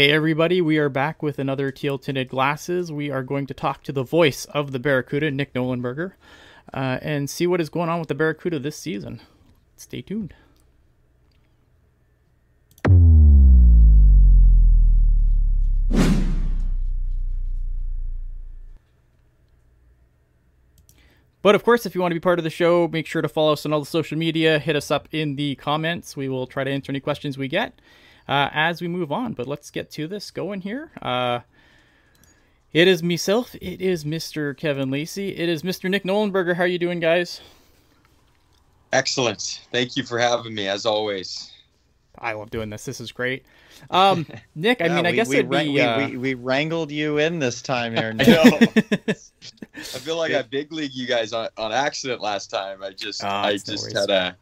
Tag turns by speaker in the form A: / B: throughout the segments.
A: Hey everybody, we are back with another teal tinted glasses. We are going to talk to the voice of the Barracuda, Nick Nollenberger, uh, and see what is going on with the Barracuda this season. Stay tuned. But of course, if you want to be part of the show, make sure to follow us on all the social media. Hit us up in the comments. We will try to answer any questions we get uh, as we move on. But let's get to this going here. Uh, it is myself. It is Mr. Kevin Lacy. It is Mr. Nick Nollenberger. How are you doing, guys?
B: Excellent. Thank you for having me, as always.
A: I love doing this. This is great. Um, Nick, I yeah, mean, I guess
C: we,
A: it'd be,
C: we,
A: uh...
C: we, we, wrangled you in this time here.
B: I know. I feel like I big league you guys on, on accident last time. I just, oh, I just no had a,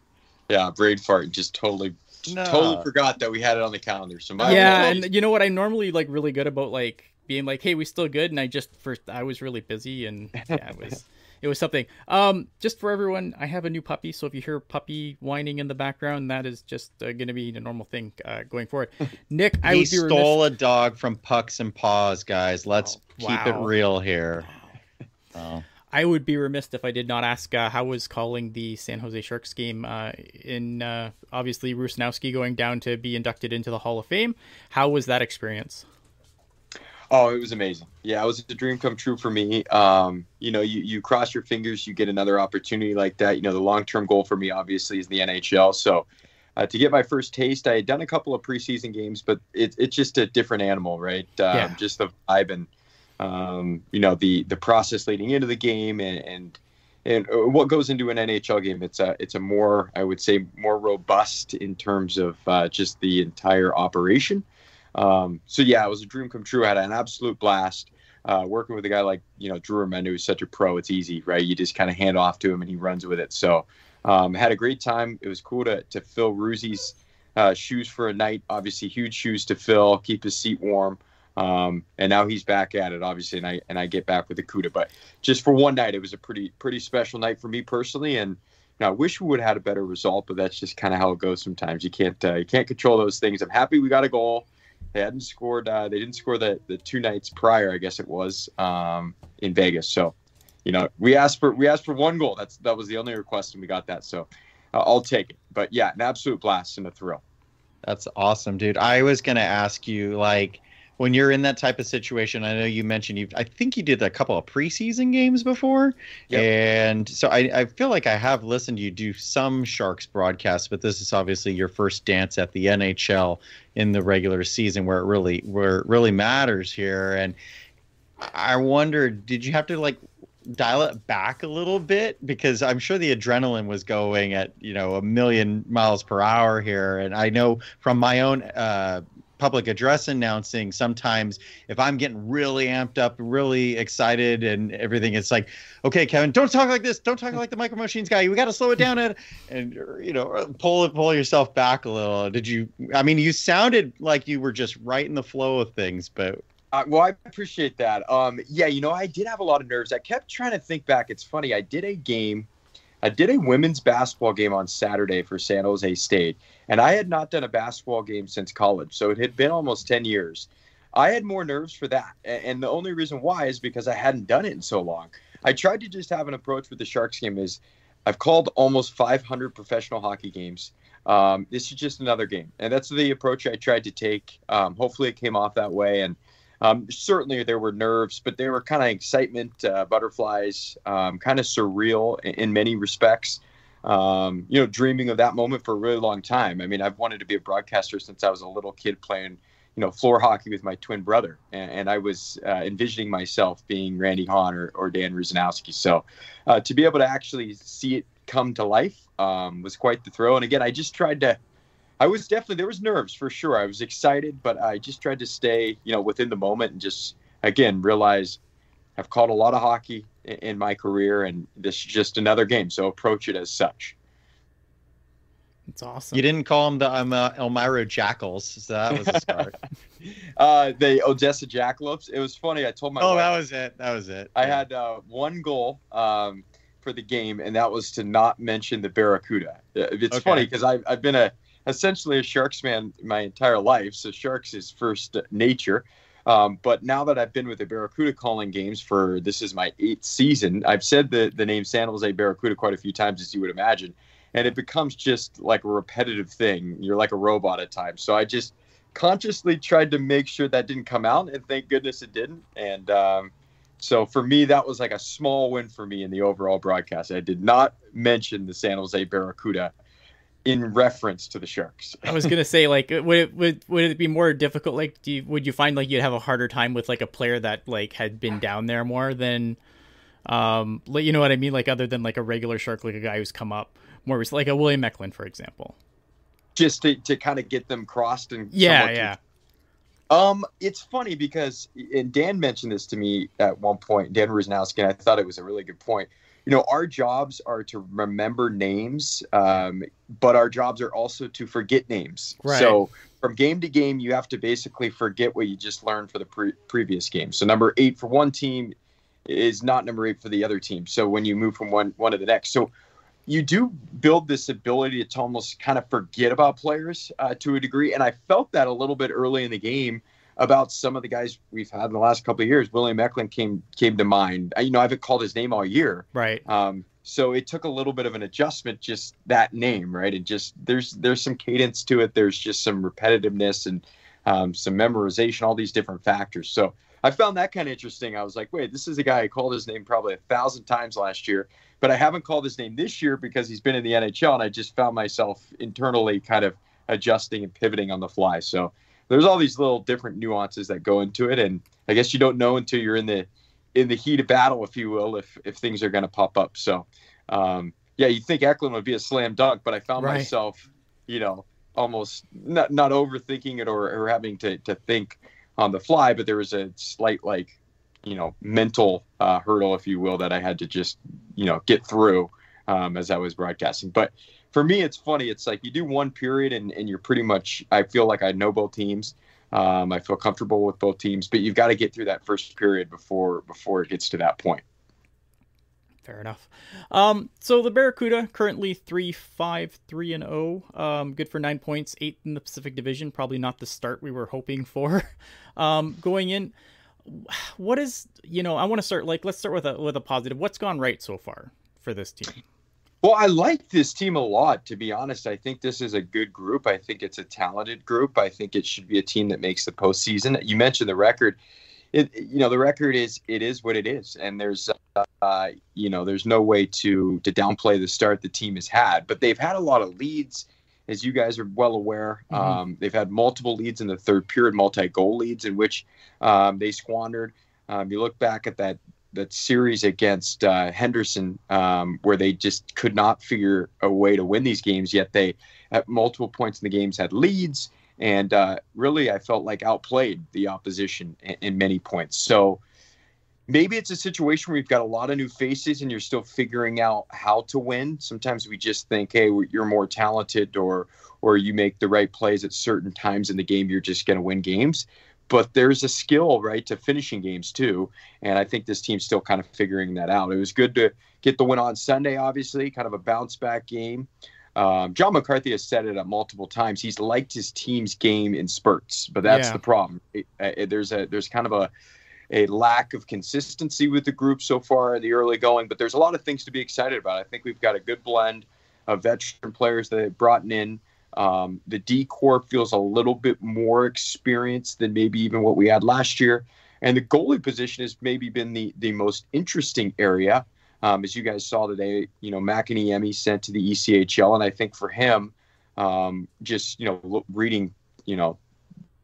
B: yeah, brain fart and just totally, no. totally forgot that we had it on the calendar. So my
A: yeah, and you know what? I'm normally like really good about like being like, hey, we still good, and I just first I was really busy and yeah, it was it was something. Um, just for everyone, I have a new puppy, so if you hear puppy whining in the background, that is just uh, going to be a normal thing uh, going forward. Nick, I
C: he
A: would be
C: stole
A: remiss...
C: a dog from Pucks and Paws, guys. Let's oh, keep wow. it real here.
A: Oh. I would be remiss if I did not ask uh, how was calling the San Jose Sharks game uh, in uh, obviously Rusanowsky going down to be inducted into the Hall of Fame. How was that experience?
B: Oh, it was amazing. Yeah, it was a dream come true for me. Um, you know, you, you cross your fingers, you get another opportunity like that. You know, the long term goal for me obviously is the NHL. So uh, to get my first taste, I had done a couple of preseason games, but it, it's just a different animal, right? Um, yeah. Just the vibe and um, you know the the process leading into the game and, and and what goes into an NHL game. It's a it's a more I would say more robust in terms of uh, just the entire operation. Um, so yeah, it was a dream come true. I had an absolute blast. Uh, working with a guy like you know Drew Remenda, who's such a pro, it's easy, right? You just kind of hand off to him and he runs with it. So um, had a great time. It was cool to to fill Ruzy's uh, shoes for a night. Obviously, huge shoes to fill, keep his seat warm. Um, and now he's back at it, obviously, and I and I get back with the CUDA. But just for one night, it was a pretty pretty special night for me personally. And you know, I wish we would have had a better result, but that's just kind of how it goes sometimes. You can't uh, you can't control those things. I'm happy we got a goal. They hadn't scored. Uh, they didn't score the the two nights prior, I guess it was, um, in Vegas. So, you know, we asked for we asked for one goal. That's that was the only request, and we got that. So, uh, I'll take it. But yeah, an absolute blast and a thrill.
C: That's awesome, dude. I was gonna ask you like when you're in that type of situation, I know you mentioned you. I think you did a couple of preseason games before, yep. and so I, I feel like I have listened to you do some Sharks broadcasts, but this is obviously your first dance at the NHL in the regular season, where it really where it really matters here. And I wonder, did you have to like dial it back a little bit because I'm sure the adrenaline was going at you know a million miles per hour here, and I know from my own uh, public address announcing sometimes if i'm getting really amped up really excited and everything it's like okay kevin don't talk like this don't talk like the micro machines guy we got to slow it down and, and you know pull pull yourself back a little did you i mean you sounded like you were just right in the flow of things but
B: uh, well, I appreciate that. Um, yeah, you know, I did have a lot of nerves. I kept trying to think back. It's funny. I did a game I did a women's basketball game on Saturday for San Jose State, and I had not done a basketball game since college, so it had been almost 10 years. I had more nerves for that, and the only reason why is because I hadn't done it in so long. I tried to just have an approach with the Sharks game is I've called almost 500 professional hockey games. Um, this is just another game, and that's the approach I tried to take. Um, hopefully, it came off that way, and um, certainly, there were nerves, but there were kind of excitement, uh, butterflies, um, kind of surreal in, in, many respects. Um, you know, dreaming of that moment for a really long time. I mean, I've wanted to be a broadcaster since I was a little kid playing, you know, floor hockey with my twin brother, and, and I was uh, envisioning myself being Randy Hahn or, or Dan Rusanowsky. So, uh, to be able to actually see it come to life um, was quite the thrill. And again, I just tried to I was definitely there was nerves for sure. I was excited, but I just tried to stay, you know, within the moment and just again realize I've called a lot of hockey in, in my career, and this is just another game. So approach it as such.
A: It's awesome.
C: You didn't call them the um, uh, Elmira Jackals, so that was a start.
B: uh, the Odessa Jackalopes. It was funny. I told my.
C: Oh,
B: wife,
C: that was it. That was it.
B: I yeah. had uh, one goal. Um, for the game, and that was to not mention the Barracuda. Uh, it's okay. funny because I've, I've been a essentially a Sharks fan my entire life, so Sharks is first nature. Um, but now that I've been with the Barracuda calling games for this is my eighth season, I've said the, the name San Jose Barracuda quite a few times, as you would imagine. And it becomes just like a repetitive thing. You're like a robot at times. So I just consciously tried to make sure that didn't come out. And thank goodness it didn't. And um, so for me, that was like a small win for me in the overall broadcast. I did not mention the San Jose Barracuda in reference to the Sharks.
A: I was gonna say, like, would it would would it be more difficult? Like, do you, would you find like you'd have a harder time with like a player that like had been down there more than, um, like you know what I mean? Like, other than like a regular Shark, like a guy who's come up more, like a William Eklund, for example.
B: Just to to kind of get them crossed and
A: yeah, yeah.
B: Um, it's funny because and Dan mentioned this to me at one point, Dan Rusanowsky, and I thought it was a really good point you know, our jobs are to remember names, um, but our jobs are also to forget names. Right. So from game to game, you have to basically forget what you just learned for the pre- previous game. So number eight for one team is not number eight for the other team. So when you move from one one to the next, so you do build this ability to almost kind of forget about players uh, to a degree, and I felt that a little bit early in the game about some of the guys we've had in the last couple of years. William Eklund came came to mind. I, you know, I haven't called his name all year.
A: Right.
B: Um, so it took a little bit of an adjustment, just that name, right? It just there's there's some cadence to it. There's just some repetitiveness and um, some memorization, all these different factors. So I found that kind of interesting. I was like, wait, this is a guy I called his name probably a thousand times last year, but I haven't called his name this year because he's been in the NHL, and I just found myself internally kind of adjusting and pivoting on the fly. So there's all these little different nuances that go into it, and I guess you don't know until you're in the in the heat of battle, if you will, if if things are going to pop up. So, um, yeah, you think Eklund would be a slam dunk, but I found right. myself, you know, almost not not overthinking it or, or having to to think on the fly, but there was a slight like, you know, mental uh, hurdle, if you will, that I had to just you know get through um, as I was broadcasting. But for me, it's funny. It's like you do one period and, and you're pretty much, I feel like I know both teams. Um, I feel comfortable with both teams, but you've got to get through that first period before before it gets to that point.
A: Fair enough. Um, so the Barracuda currently three five three and zero. Oh, um, good for nine points, eighth in the Pacific Division. Probably not the start we were hoping for. Um, going in, what is you know? I want to start like let's start with a with a positive. What's gone right so far for this team?
B: Well, I like this team a lot, to be honest. I think this is a good group. I think it's a talented group. I think it should be a team that makes the postseason. You mentioned the record. It, you know, the record is it is what it is, and there's, uh, you know, there's no way to to downplay the start the team has had. But they've had a lot of leads, as you guys are well aware. Mm-hmm. Um, they've had multiple leads in the third period, multi-goal leads in which um, they squandered. Um, you look back at that that series against uh, Henderson, um, where they just could not figure a way to win these games. Yet they, at multiple points in the games, had leads, and uh, really, I felt like outplayed the opposition in, in, many points. So maybe it's a situation where you've got a lot of new faces, and you're still figuring out how to win. Sometimes we just think, hey, you're more talented, or or you make the right plays at certain times in the game, you're just going to win games but there's a skill right to finishing games too. And i think this team's still kind of figuring that out. It was good to get the win on sunday obviously kind of a bounce back game. Um, john mccarthy has said it at multiple times. He's liked his team's game in spurts but that's yeah. the problem. It, it, there's a there's kind of a a lack of consistency with the group so far in the early going but there's a lot of things to be excited about. I think we've got a good blend of veteran players that they've brought in um, the D Corp feels a little bit more experienced than maybe even what we had last year. And the goalie position has maybe been the, the most interesting area. Um, as you guys saw today, you know, Makiniemi sent to the ECHL. And I think for him, um, just, you know, reading, you know,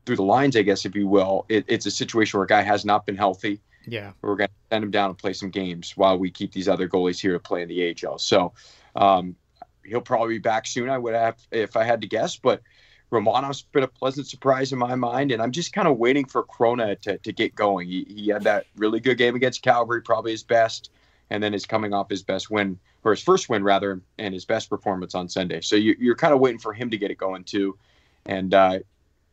B: through the lines, I guess, if you will, it, it's a situation where a guy has not been healthy.
A: Yeah.
B: We're going to send him down and play some games while we keep these other goalies here to play in the AHL. So, um, he'll probably be back soon. I would have if I had to guess, but Romanov's been a pleasant surprise in my mind, and I'm just kind of waiting for Chrona to, to get going. He, he had that really good game against Calgary, probably his best, and then is coming off his best win or his first win rather, and his best performance on Sunday. So you, are kind of waiting for him to get it going too, and uh,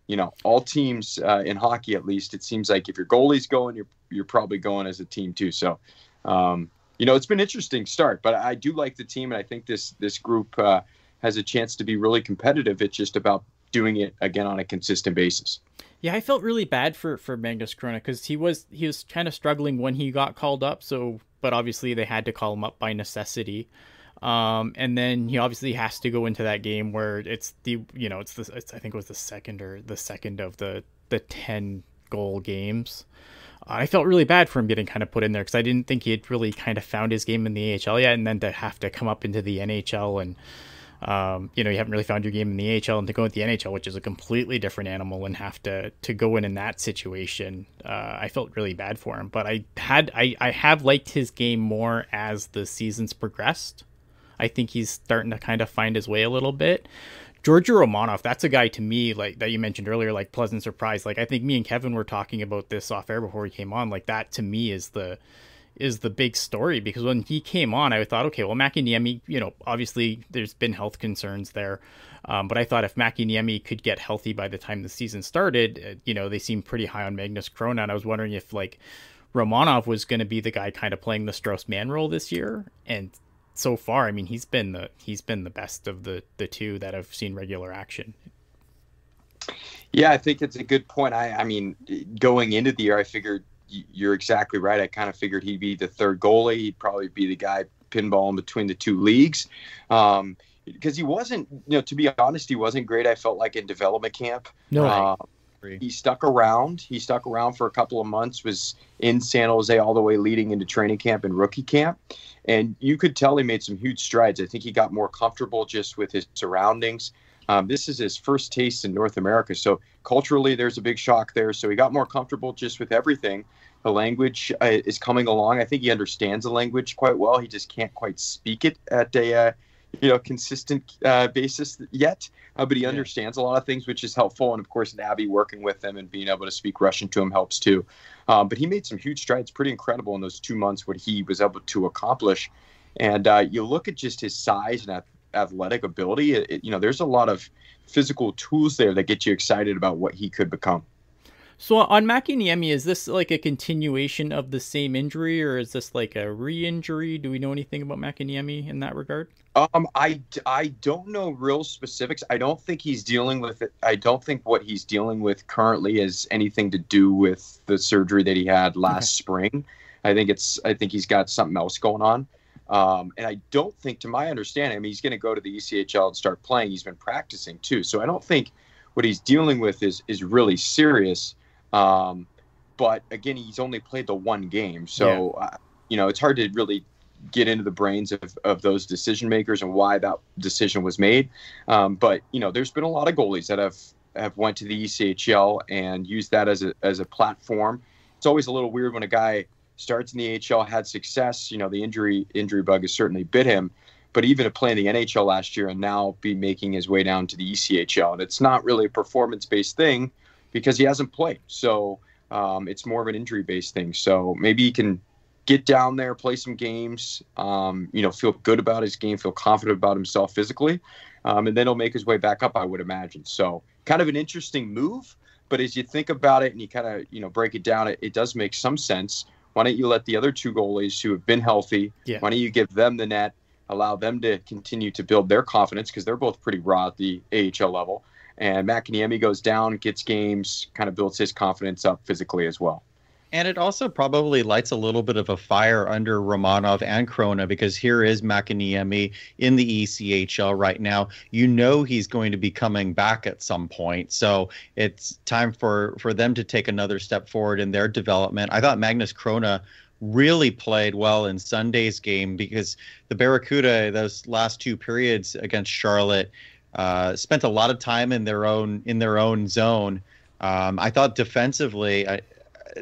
B: you know all teams uh, in hockey at least it seems like if your goalie's going, you're you're probably going as a team too. So. Um, you know, it's been an interesting start, but I do like the team, and I think this this group uh, has a chance to be really competitive. It's just about doing it again on a consistent basis.
A: Yeah, I felt really bad for for Magnus Chrona because he was he was kind of struggling when he got called up. So, but obviously they had to call him up by necessity. Um, and then he obviously has to go into that game where it's the you know it's the it's, I think it was the second or the second of the the ten goal games. I felt really bad for him getting kind of put in there because I didn't think he had really kind of found his game in the AHL yet, and then to have to come up into the NHL and um, you know you haven't really found your game in the AHL and to go with the NHL, which is a completely different animal, and have to to go in in that situation, uh, I felt really bad for him. But I had I I have liked his game more as the seasons progressed. I think he's starting to kind of find his way a little bit. Georgi Romanov, that's a guy to me like that you mentioned earlier, like pleasant surprise. Like I think me and Kevin were talking about this off air before he came on. Like that to me is the is the big story because when he came on, I thought, okay, well, Mäkiniemi, you know, obviously there's been health concerns there, um, but I thought if Mäkiniemi could get healthy by the time the season started, uh, you know, they seemed pretty high on Magnus Chrona, and I was wondering if like Romanov was going to be the guy kind of playing the Strauss Mann role this year, and so far, I mean, he's been the he's been the best of the the two that have seen regular action.
B: Yeah, I think it's a good point. I, I mean, going into the year, I figured you're exactly right. I kind of figured he'd be the third goalie. He'd probably be the guy pinballing between the two leagues. Um, because he wasn't, you know, to be honest, he wasn't great. I felt like in development camp.
A: No. Uh,
B: he stuck around. He stuck around for a couple of months. Was in San Jose all the way leading into training camp and rookie camp, and you could tell he made some huge strides. I think he got more comfortable just with his surroundings. Um, this is his first taste in North America, so culturally there's a big shock there. So he got more comfortable just with everything. The language uh, is coming along. I think he understands the language quite well. He just can't quite speak it at a uh, you know consistent uh, basis yet. Uh, but he understands a lot of things, which is helpful. And of course, Nabby working with him and being able to speak Russian to him helps too. Um, but he made some huge strides, pretty incredible in those two months what he was able to accomplish. And uh, you look at just his size and athletic ability. It, it, you know, there's a lot of physical tools there that get you excited about what he could become.
A: So on Mäkiniemi, is this like a continuation of the same injury, or is this like a re-injury? Do we know anything about Mäkiniemi in that regard?
B: Um, I, I don't know real specifics. I don't think he's dealing with it. I don't think what he's dealing with currently is anything to do with the surgery that he had last okay. spring. I think it's. I think he's got something else going on. Um, and I don't think, to my understanding, I mean, he's going to go to the ECHL and start playing. He's been practicing too, so I don't think what he's dealing with is is really serious. Um, but again, he's only played the one game, so yeah. uh, you know it's hard to really get into the brains of, of those decision makers and why that decision was made. Um, but you know, there's been a lot of goalies that have have went to the ECHL and used that as a as a platform. It's always a little weird when a guy starts in the AHL, had success. You know, the injury injury bug has certainly bit him. But even to play in the NHL last year and now be making his way down to the ECHL, and it's not really a performance based thing because he hasn't played. So um, it's more of an injury based thing. So maybe he can get down there, play some games, um, you know, feel good about his game, feel confident about himself physically, um, and then he'll make his way back up, I would imagine. So kind of an interesting move. But as you think about it and you kind of, you know, break it down, it, it does make some sense. Why don't you let the other two goalies who have been healthy, yeah. why don't you give them the net, allow them to continue to build their confidence because they're both pretty raw at the AHL level. And Mäkiniemi goes down, gets games, kind of builds his confidence up physically as well.
C: And it also probably lights a little bit of a fire under Romanov and Chrona because here is Mäkiniemi in the ECHL right now. You know he's going to be coming back at some point. So it's time for, for them to take another step forward in their development. I thought Magnus Chrona really played well in Sunday's game because the Barracuda, those last two periods against Charlotte, uh, spent a lot of time in their own in their own zone. Um, I thought defensively, I,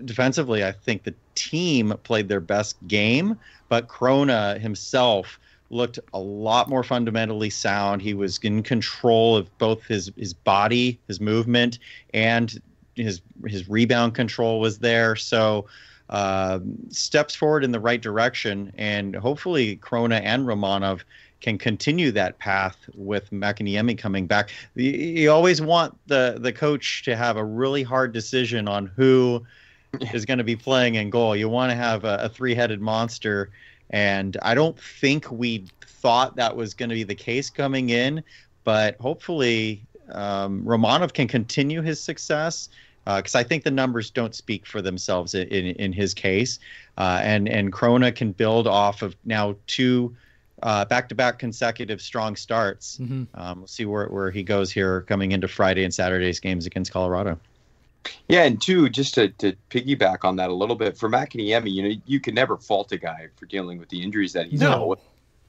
C: defensively, I think the team played their best game, but Chrona himself looked a lot more fundamentally sound. He was in control of both his his body, his movement, and his his rebound control was there. So uh, steps forward in the right direction, and hopefully Chrona and Romanov can continue that path with Mäkiniemi coming back. You, you, always want the the coach to have a really hard decision on who is going to be playing in goal. You want to have a, a three headed monster, and I don't think we thought that was going to be the case coming in, but hopefully um, Romanov can continue his success because uh, I think the numbers don't speak for themselves in, in, in his case, uh, and and Chrona can build off of now two uh, back-to-back consecutive strong starts. Mm-hmm. Um, we'll see where, where he goes here coming into Friday and Saturday's games against Colorado.
B: Yeah, and two, just to, to piggyback on that a little bit, for Makiniemi, you know, you can never fault a guy for dealing with the injuries that he's no. with.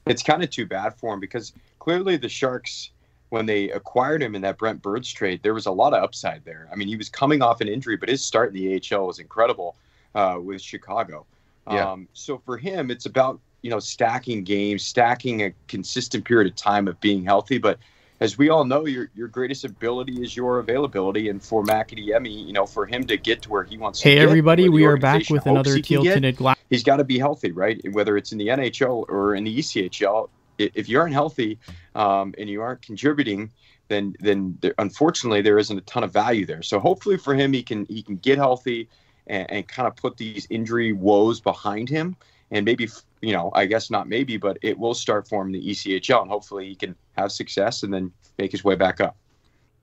B: It's kind of too bad for him because clearly the Sharks, when they acquired him in that Brent Burns trade, there was a lot of upside there. I mean, he was coming off an injury, but his start in the AHL was incredible uh, with Chicago. Yeah. Um, so for him, it's about you know stacking games, stacking a consistent period of time of being healthy. But as we all know, your your greatest ability is your availability, and for Makiniemi, you know, for him to get to where he wants
A: hey
B: to.
A: Hey everybody, we are back with another teal tinted glass.
B: He's got to be healthy, right? Whether it's in the NHL or in the ECHL, if you aren't healthy um, and you aren't contributing, then then there, unfortunately there isn't a ton of value there. So hopefully for him, he can he can get healthy and, and kind of put these injury woes behind him and maybe you know I guess not maybe, but it will start for him the ECHL, and hopefully he can have success and then make his way back up.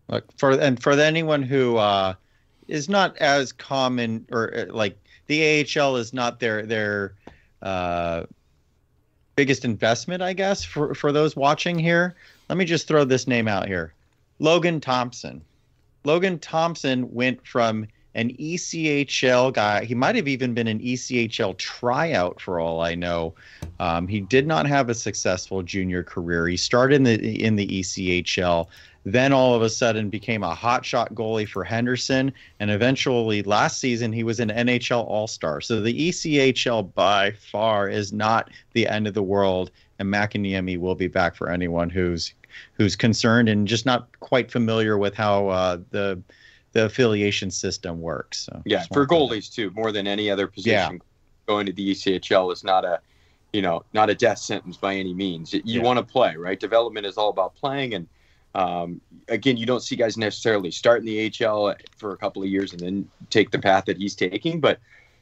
C: Look for and for anyone who uh, is not as common or uh, like the AHL is not their their uh, biggest investment, I guess, for for those watching here. Let me just throw this name out here, Logan Thompson. Logan Thompson went from an ECHL guy. He might have even been an ECHL tryout for all I know. Um, he did not have a successful junior career. He started in the in the ECHL, then all of a sudden became a hotshot goalie for Henderson, and eventually last season he was an NHL All Star. So the ECHL by far is not the end of the world, and Makiniemi will be back for anyone who's who's concerned and just not quite familiar with how uh, the the affiliation system works. So
B: yeah, for goalies too, more than any other position, yeah. going to the ECHL is not a, you know, not a death sentence by any means. You yeah. want to play, right? Development is all about playing, and um, again, you don't see guys necessarily start in the HL for a couple of years and then take the path that he's taking, but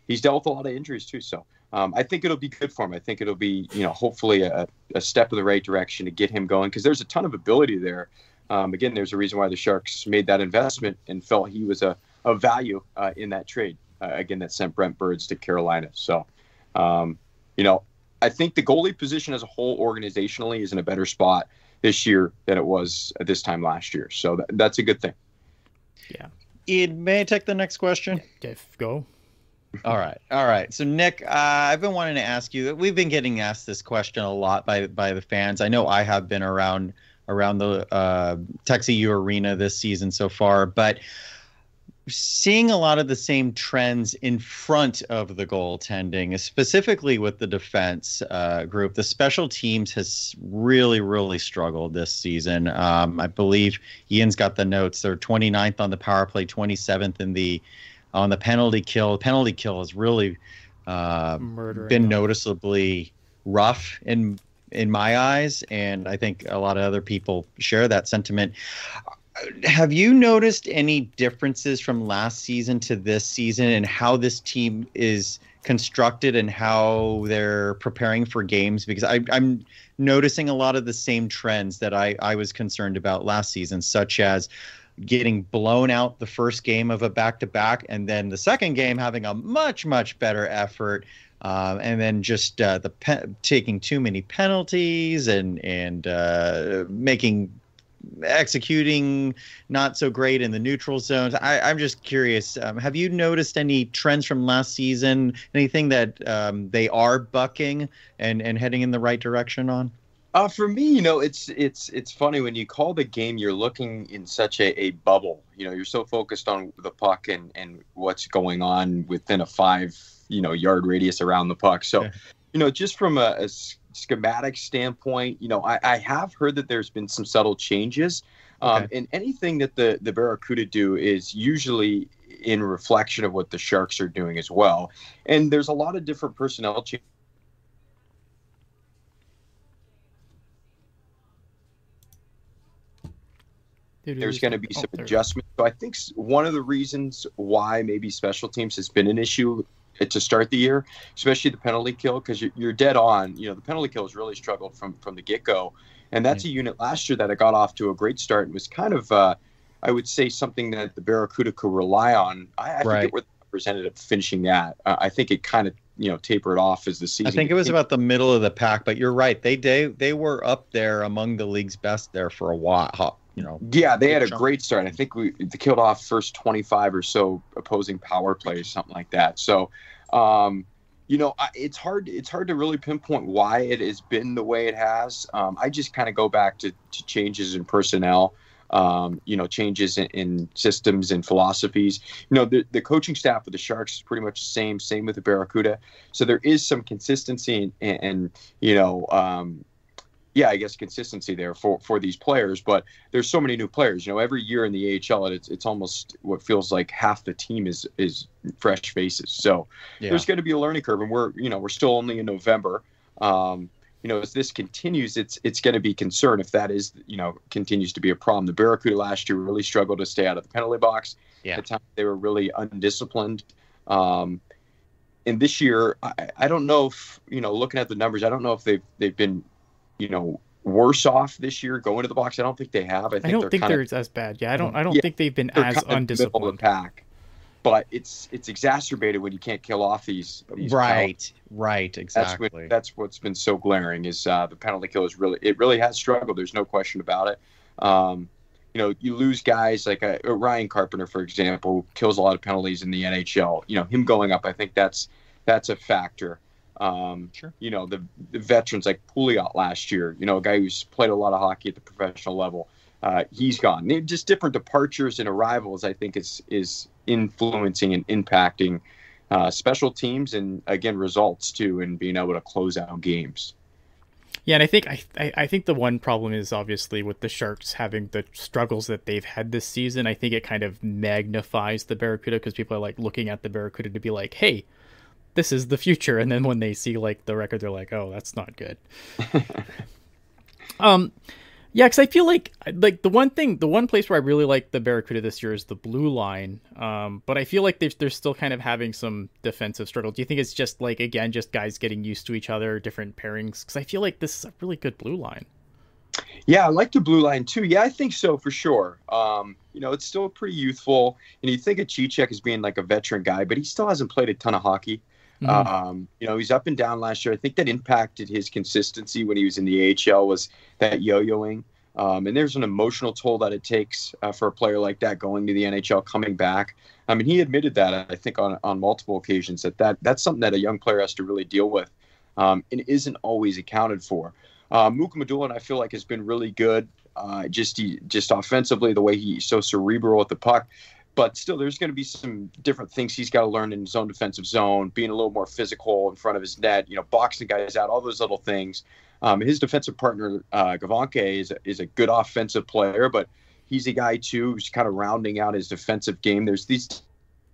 B: he's dealt with a lot of injuries too. So um, I think it'll be good for him. I think it'll be, you know, hopefully a, a step in the right direction to get him going because there's a ton of ability there um, again, there's a reason why the Sharks made that investment and felt he was a, a value uh, in that trade. Uh, again, that sent Brent Burns to Carolina. So, um, you know, I think the goalie position as a whole organizationally is in a better spot this year than it was at this time last year. So that, that's a good thing.
A: Yeah.
C: Ed, may I take the next question?
A: Dave, go.
C: all right, all right. So Nick, uh, I've been wanting to ask you. We've been getting asked this question a lot by by the fans. I know I have been around around the uh, Tech CU Arena this season so far, but seeing a lot of the same trends in front of the goaltending, specifically with the defense uh, group. The special teams has really, really struggled this season. Um, I believe Ian's got the notes. They're 29th on the power play, 27th in the on the penalty kill. Penalty kill has really uh, been noticeably rough in in my eyes, and I think a lot of other people share that sentiment. Have you noticed any differences from last season to this season and how this team is constructed and how they're preparing for games? Because I, am noticing a lot of the same trends that I, I was concerned about last season, such as getting blown out the first game of a back to back and then the second game having a much, much better effort um, and then just uh, the pe- taking too many penalties and and uh, making executing not so great in the neutral zones. I, am just curious. Um, have you noticed any trends from last season? Anything that um, they are bucking and and heading in the right direction on?
B: Uh, for me, you know, it's it's it's funny when you call the game, you're looking in such a, a bubble. You know, you're so focused on the puck and and what's going on within a five you know yard radius around the puck. So, yeah. you know, just from a, a, schematic standpoint, you know, I, I, have heard that there's been some subtle changes. Um, okay. And anything that the the Barracuda do is usually in reflection of what the Sharks are doing as well. And there's a lot of different personnel changes. there's going to be oh, some adjustments. So I think one of the reasons why maybe special teams has been an issue to start the year, especially the penalty kill, because you're, you're dead on. You know, the penalty kill has really struggled from from the get go, and that's yeah. a unit last year that it got off to a great start and was kind of, uh, I would say, something that the Barracuda could rely on. I, I right. think it was representative finishing that. Uh, I think it kind of you know tapered off as the season.
C: I think it was about the middle of the pack, but you're right. They they they were up there among the league's best there for a while. You know.
B: Yeah, they had a great start. I think we they killed off first 25 or so opposing power plays, something like that. So, um, you know, it's hard. It's hard to really pinpoint why it has been the way it has. Um, I just kind of go back to, to changes in personnel um, you know, changes in, in, systems and philosophies. You know, the, the coaching staff of the Sharks is pretty much the same, same with the Barracuda. So there is some consistency and, and you know, um, yeah, I guess consistency there for, for these players, but there's so many new players. You know, every year in the AHL, it's it's almost what feels like half the team is is fresh faces. So yeah. there's going to be a learning curve, and we're you know we're still only in November. Um, you know, as this continues, it's it's going to be concern if that is, you know, continues to be a problem. The Barracuda last year really struggled to stay out of the penalty box. Yeah. At times they were really undisciplined. Um, and this year, I, I don't know if you know, looking at the numbers, I don't know if they've they've been, you know, worse off this year going to the box. I don't think they have. I,
A: think I don't think they're of, as bad. Yeah, I don't. I don't yeah, think they've been as undisciplined. Of the pack
B: but it's it's exacerbated when you can't kill off these, these
C: right penalties. right exactly
B: that's, what, that's what's been so glaring is uh, the penalty kill is really it really has struggled there's no question about it um, you know you lose guys like uh, Ryan Carpenter for example kills a lot of penalties in the NHL you know him going up I think that's that's a factor um, sure. You know, the, the veterans like Pouliot last year, you know, a guy who's played a lot of hockey at the professional level uh, he's gone. Just different departures and arrivals, I think, is is influencing and impacting uh, special teams and again results too, and being able to close out games.
A: Yeah, and I think I, I think the one problem is obviously with the Sharks having the struggles that they've had this season. I think it kind of magnifies the Barracuda because people are like looking at the Barracuda to be like, hey, this is the future, and then when they see like the record, they're like, oh, that's not good. um, yeah, because I feel like like the one thing, the one place where I really like the Barracuda this year is the blue line. Um, but I feel like they're they're still kind of having some defensive struggle. Do you think it's just like again, just guys getting used to each other, different pairings? Because I feel like this is a really good blue line.
B: Yeah, I like the blue line too. Yeah, I think so for sure. Um, you know, it's still pretty youthful, and you think of Cicek as being like a veteran guy, but he still hasn't played a ton of hockey. Mm-hmm. Um, you know, he's up and down last year. I think that impacted his consistency when he was in the AHL was that yo-yoing. Um, and there's an emotional toll that it takes uh, for a player like that going to the NHL, coming back. I mean, he admitted that I think on on multiple occasions that, that that's something that a young player has to really deal with, um, and isn't always accounted for. Uh, Mukhamadullin, I feel like has been really good. Uh, just he, just offensively, the way he's so cerebral with the puck but still there's going to be some different things he's got to learn in his own defensive zone being a little more physical in front of his net you know boxing guys out all those little things. Um, his defensive partner uh, Gawanke is, is a good offensive player but he's a guy too who's kind of rounding out his defensive game. There's these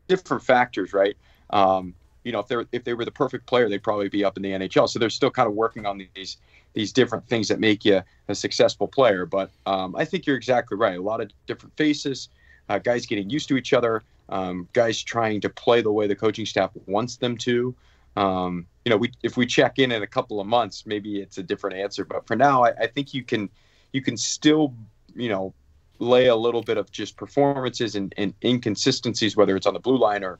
B: different factors right? Um, you know if they're if they were the perfect player they'd probably be up in the NHL so they're still kind of working on these these different things that make you a successful player. But um, I think you're exactly right. A lot of different faces uh, guys getting used to each other, um, guys trying to play the way the coaching staff wants them to. Um, you know, we if we check in in a couple of months, maybe it's a different answer. But for now, I, I think you can you can still you know lay a little bit of just performances and, and inconsistencies, whether it's on the blue line or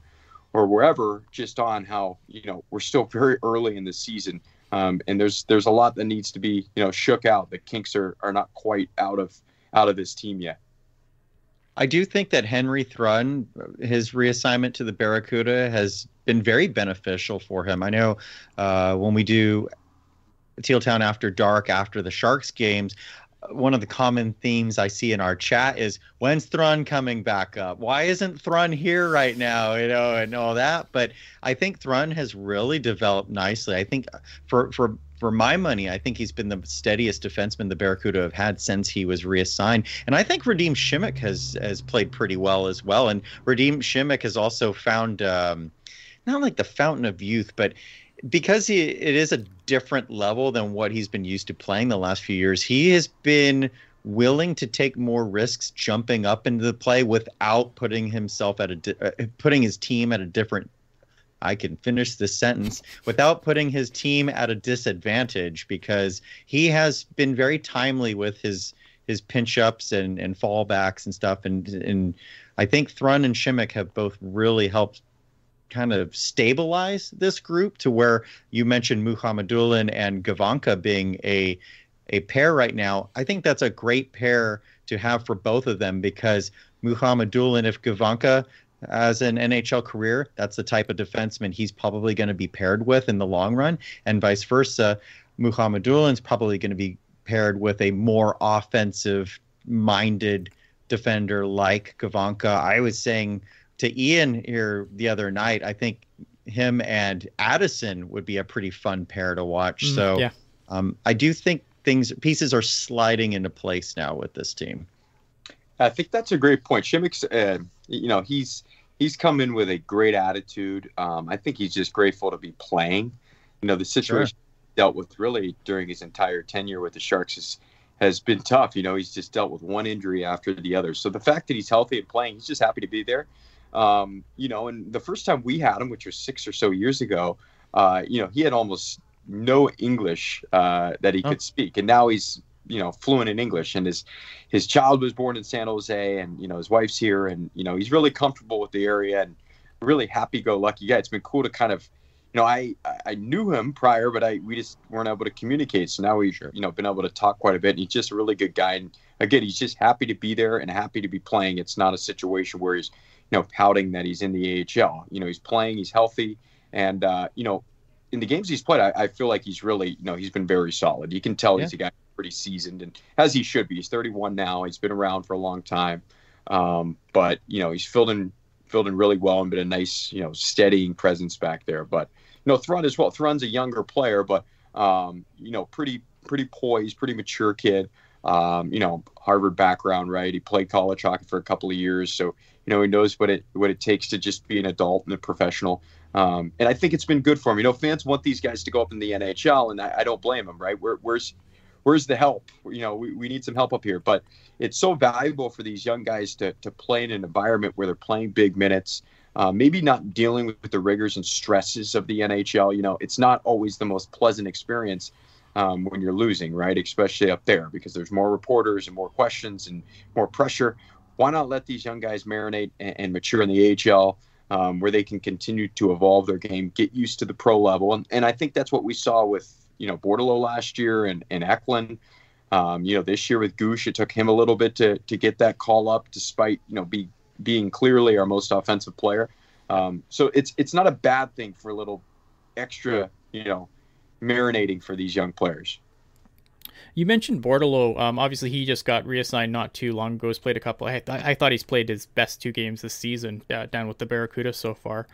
B: or wherever, just on how you know we're still very early in the season. Um, and there's there's a lot that needs to be you know shook out. The kinks are, are not quite out of out of this team yet.
C: I do think that Henry Thrun, his reassignment to the Barracuda, has been very beneficial for him. I know uh, when we do Teal Town After Dark after the Sharks games, one of the common themes I see in our chat is when's Thrun coming back up? Why isn't Thrun here right now? You know, and all that. But I think Thrun has really developed nicely. I think for for for my money, I think he's been the steadiest defenseman the Barracuda have had since he was reassigned. And I think Radim Simek has has played pretty well as well. And Radim Simek has also found um, not like the fountain of youth, but because he it is a different level than what he's been used to playing the last few years. He has been willing to take more risks jumping up into the play without putting himself at a uh, putting his team at a different I can finish this sentence without putting his team at a disadvantage because he has been very timely with his his pinch ups and, and fallbacks and stuff. And and I think Thrun and Simek have both really helped kind of stabilize this group to where you mentioned Mukhamadullin and Gawanke being a a pair right now. I think that's a great pair to have for both of them because Mukhamadullin, if Gawanke as an NHL career, that's the type of defenseman he's probably going to be paired with in the long run, and vice versa. Mukhamadullin's probably going to be paired with a more offensive minded defender like Gawanke. I was saying to Ian here the other night, I think him and Addison would be a pretty fun pair to watch. Mm, so
A: yeah.
C: um, I do think things pieces are sliding into place now with this team.
B: I think that's a great point. Simek's, uh, you know, he's he's come in with a great attitude. Um, I think he's just grateful to be playing. You know, the situation sure. dealt with really during his entire tenure with the Sharks is, has been tough. You know, he's just dealt with one injury after the other. So the fact that he's healthy and playing, he's just happy to be there. Um, you know, and the first time we had him, which was six or so years ago, uh, you know, he had almost no English uh, that he oh. could speak, and now he's you know fluent in English. And his his child was born in San Jose, and you know his wife's here, and you know he's really comfortable with the area and really happy-go-lucky guy. It's been cool to kind of you know, I I knew him prior, but I we just weren't able to communicate. So now we've you know been able to talk quite a bit. And he's just a really good guy, and again, he's just happy to be there and happy to be playing. It's not a situation where he's you know pouting that he's in the AHL. You know, he's playing, he's healthy, and uh, you know, in the games he's played, I, I, feel like he's really you know he's been very solid. You can tell yeah. he's a guy pretty seasoned, and as he should be. He's 31 now. He's been around for a long time, um, but you know he's filled in filled in really well and been a nice you know steadying presence back there. But you know, Thrun as well. Thrun's a younger player, but um, you know, pretty pretty poised, pretty mature kid. Um, you know, Harvard background, right? He played college hockey for a couple of years, so you know he knows what it what it takes to just be an adult and a professional. Um, and I think it's been good for him. You know, fans want these guys to go up in the NHL, and I, I don't blame them, right? Where, where's where's the help? You know, we, we need some help up here. But it's so valuable for these young guys to to play in an environment where they're playing big minutes uh, maybe not dealing with the rigors and stresses of the NHL. You know, it's not always the most pleasant experience um, when you're losing, right? Especially up there because there's more reporters and more questions and more pressure. Why not let these young guys marinate and, and mature in the AHL? Um, where they can continue to evolve their game, get used to the pro level, and, and I think that's what we saw with you know Bordeleau last year and and Eklund. Um, you know, this year with Gushue, it took him a little bit to to get that call up, despite you know be being clearly our most offensive player. Um, so it's it's not a bad thing for a little extra, you know, marinating for these young players.
A: You mentioned Bordeleau. Um, obviously, he just got reassigned not too long ago. He's played a couple. I, I thought he's played his best two games this season uh, down with the Barracuda so far.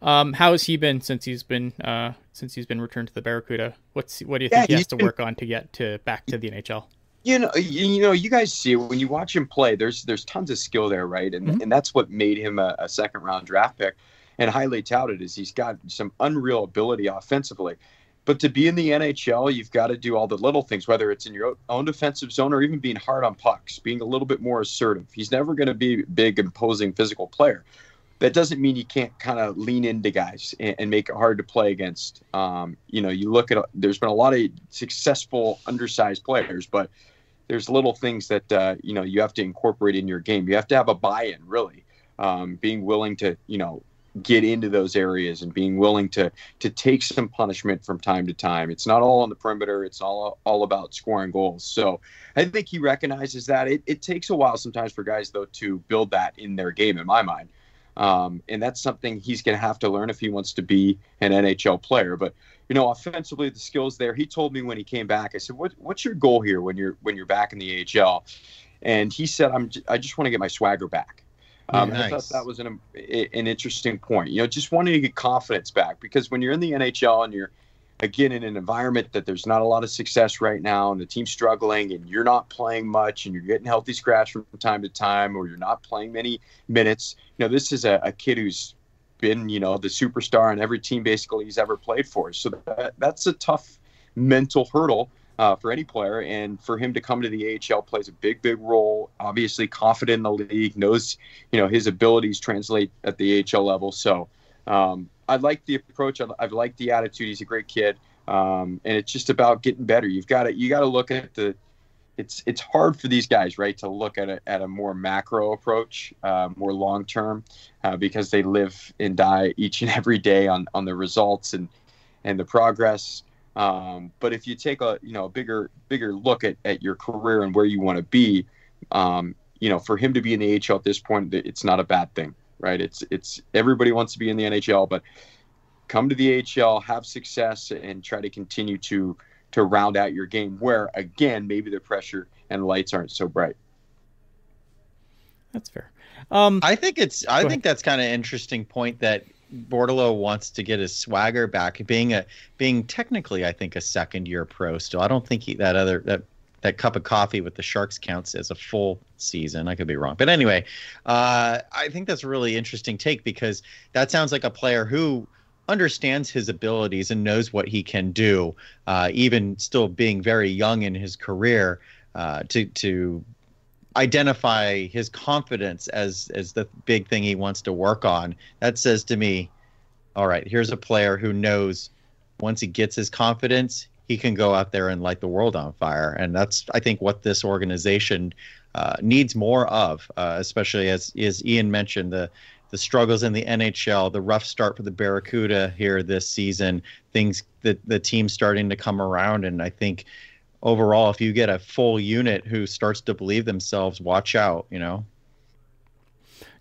A: Um, how has he been since he's been uh, since he's been returned to the Barracuda? What's what do you think yeah, he has to work on to get to back to the NHL?
B: you know, you, know, you guys see when you watch him play. There's there's tons of skill there, right? And mm-hmm. and that's what made him a, a, second round draft pick and highly touted. Is he's got some unreal ability offensively, but to be in the NHL, you've got to do all the little things, whether it's in your own defensive zone or even being hard on pucks, being a little bit more assertive. He's never going to be a big, imposing physical player. That doesn't mean you can't kind of lean into guys and, and, make it hard to play against. Um, you know, you look at there's been a lot of successful undersized players, but there's little things that uh, you know you have to incorporate in your game. You have to have a buy-in, really, um, being willing to you know get into those areas and being willing to to take some punishment from time to time. It's not all on the perimeter. It's all all about scoring goals. So I think he recognizes that. It, it takes a while sometimes for guys though to build that in their game. In my mind. Um, and that's something he's going to have to learn if he wants to be an NHL player. But you know, offensively, the skills there. He told me when he came back. I said, "What, what's your goal here when you're when you're back in the AHL?" And he said, "I'm I just want to get my swagger back." Um, nice. I thought that was an an interesting point. You know, just wanting to get confidence back because when you're in the NHL and you're again in an environment that there's not a lot of success right now and the team's struggling and you're not playing much and you're getting healthy scratch from time to time or you're not playing many minutes you know this is a, a kid who's been, you know, the superstar on every team basically he's ever played for. So that, that's a tough mental hurdle uh, for any player. And for him to come to the AHL plays a big, big role. Obviously, confident in the league, knows, you know, his abilities translate at the AHL level. So, um, I like the approach. I, I like the attitude. He's a great kid, um, and it's just about getting better. You've got to you got to look at the. It's it's hard for these guys, right, to look at a at a more macro approach, uh, more long term, uh, because they live and die each and every day on on the results and and the progress. Um, but if you take a you know a bigger bigger look at, at your career and where you want to be, um, you know, for him to be in the AHL at this point, it's not a bad thing, right? It's it's everybody wants to be in the NHL, but come to the AHL, have success, and try to continue to to round out your game. Where again, maybe the pressure and lights aren't so bright.
A: That's fair. Um,
C: I think it's. I think ahead. that's kind of interesting point that Bordeleau wants to get his swagger back, being a being technically, I think, a second year pro still. I don't think he, that other that that cup of coffee with the Sharks counts as a full season. I could be wrong, but anyway, uh, I think that's a really interesting take because that sounds like a player who understands his abilities and knows what he can do, uh, even still being very young in his career. Uh, to to identify his confidence as as the big thing he wants to work on. That says to me, all right, here's a player who knows once he gets his confidence, he can go out there and light the world on fire. And that's I think what this organization uh, needs more of, uh, especially as as Ian mentioned the the struggles in the NHL, the rough start for the Barracuda here this season, things that the team starting to come around, and I think overall, if you get a full unit who starts to believe themselves, watch out, you know?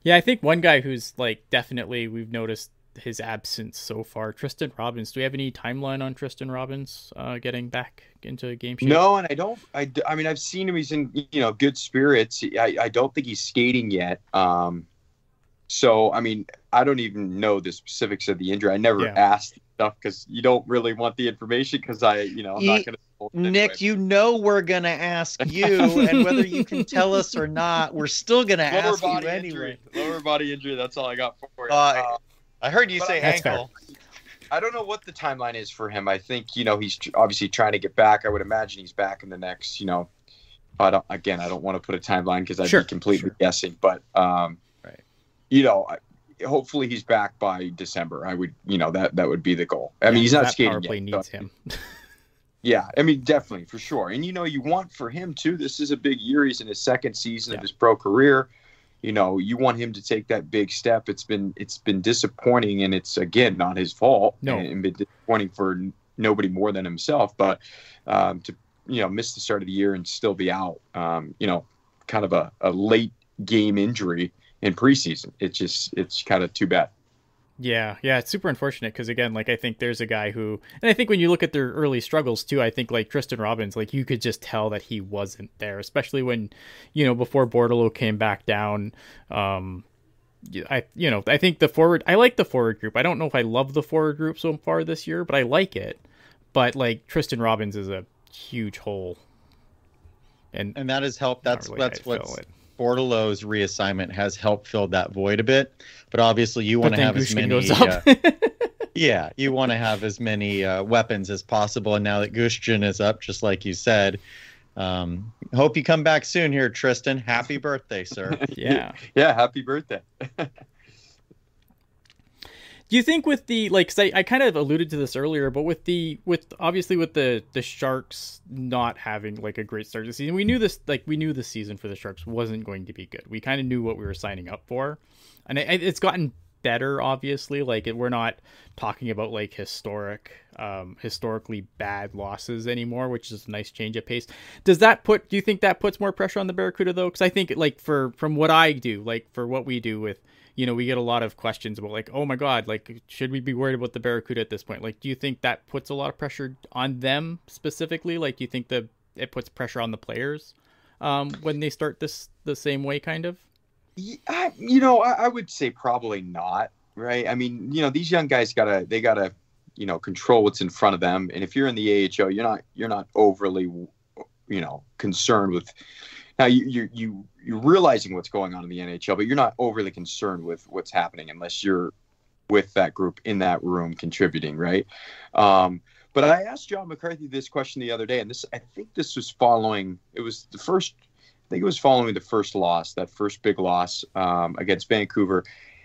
A: Yeah, I think one guy who's like definitely we've noticed his absence so far, Tristen Robins. Do we have any timeline on Tristen Robins uh, getting back into game shape?
B: No, and I don't. I, I mean, I've seen him. He's in you know good spirits. I, I don't think he's skating yet. Um, so I mean, I don't even know the specifics of the injury. I never yeah. asked stuff because you don't really want the information because I, you know, I'm he, not going to
C: Nick, you know we're gonna ask you, and whether you can tell us or not, we're still gonna ask you anyway.
B: Injury. Lower body injury. That's all I got for
C: you. Uh, uh, I heard you say ankle.
B: I don't know what the timeline is for him. I think you know he's obviously trying to get back. I would imagine he's back in the next, you know. I don't, again, I don't want to put a timeline because I'd sure, be completely sure. guessing. But um, right. you know, hopefully he's back by December. I would, you know, that that would be the goal. I yeah, mean, he's not skating yet.
A: Needs so. him.
B: Yeah, I mean, definitely for sure. And you know, you want for him too. This is a big year. He's in his second season yeah. of his pro career. You know, you want him to take that big step. It's been it's been disappointing, and it's again not his fault.
A: No,
B: and, and been disappointing for nobody more than himself. But um, to you know miss the start of the year and still be out, um, you know, kind of a, a late game injury in preseason. It's just it's kind of too bad.
A: Yeah, yeah, it's super unfortunate because again, like I think there's a guy who, and I think when you look at their early struggles too, I think like Tristen Robins, like you could just tell that he wasn't there, especially when, you know, before Bordeleau came back down. Um, I you know I think the forward I like the forward group. I don't know if I love the forward group so far this year, but I like it. But like Tristen Robins is a huge hole,
C: and and that has helped. That's really that's what's Bordeleau's reassignment has helped fill that void a bit. But obviously, you want to have as many. Uh, yeah, you want to have as many uh, weapons as possible. And now that Gushchin is up, just like you said, um, hope you come back soon here, Tristen. Happy birthday, sir.
A: yeah.
B: Yeah, happy birthday.
A: Do you think with the like? I, I kind of alluded to this earlier, but with the with obviously with the the Sharks not having like a great start to the season, we knew this like we knew the season for the Sharks wasn't going to be good. We kind of knew what we were signing up for, and it, it's gotten better. Obviously, like we're not talking about like historic, um, historically bad losses anymore, which is a nice change of pace. Does that put? Do you think that puts more pressure on the Barracuda though? Because I think like for from what I do, like for what we do with you know, we get a lot of questions about like, oh my god, like should we be worried about the Barracuda at this point? Like, do you think that puts a lot of pressure on them specifically? Like, do you think that it puts pressure on the players um, when they start this the same way, kind of?
B: Yeah, you know, I, I would say probably not. Right. I mean, you know, these young guys gotta they gotta you know control what's in front of them and if you're in the AHL you're not you're not overly you know concerned with now you you you you're realizing what's going on in the NHL, but you're not overly concerned with what's happening unless you're with that group in that room contributing, right? Um, but I asked John McCarthy this question the other day, and this I think this was following. It was the first. I think it was following the first loss, that first big loss um, against Vancouver,